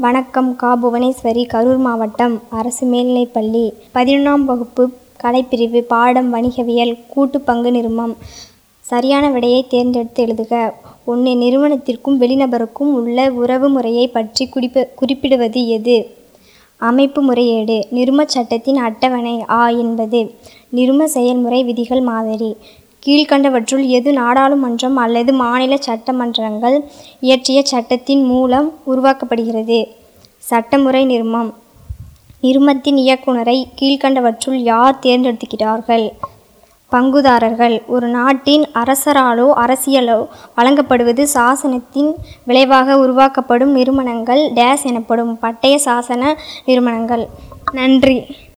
வணக்கம் கா புவனேஸ்வரி கரூர் மாவட்டம் அரசு மேல்நிலைப்பள்ளி. பதினொன்றாம் வகுப்பு கலைப்பிரிவு பாடம் வணிகவியல் கூட்டு பங்கு நிறுமம் சரியான விடையை தேர்ந்தெடுத்து எழுதுக. ஒன்று நிறுவனத்திற்கும் வெளிநபருக்கும் உள்ள உறவு முறையை பற்றி குறிப்ப குறிப்பிடுவது எது? அமைப்பு முறையீடு நிருமச் சட்டத்தின் அட்டவணை ஆ என்பது. நிறும செயல்முறை விதிகள் மாதிரி. கீழ்கண்டவற்றுள் எது நாடாளுமன்றம் அல்லது மாநில சட்டமன்றங்கள் இயற்றிய சட்டத்தின் மூலம் உருவாக்கப்படுகிறது. சட்டமுறை நிர்மம். நிருமத்தின் இயக்குனரை கீழ்க்கண்டவற்றுள் யார் தேர்ந்தெடுக்கிறார்கள்? பங்குதாரர்கள். ஒரு நாட்டின் அரசராலோ அரசியலோ வழங்கப்படுவது சாசனத்தின் விளைவாக உருவாக்கப்படும் நிறுவனங்கள் டேஸ் எனப்படும் பட்டய சாசன நிறுவனங்கள் நன்றி.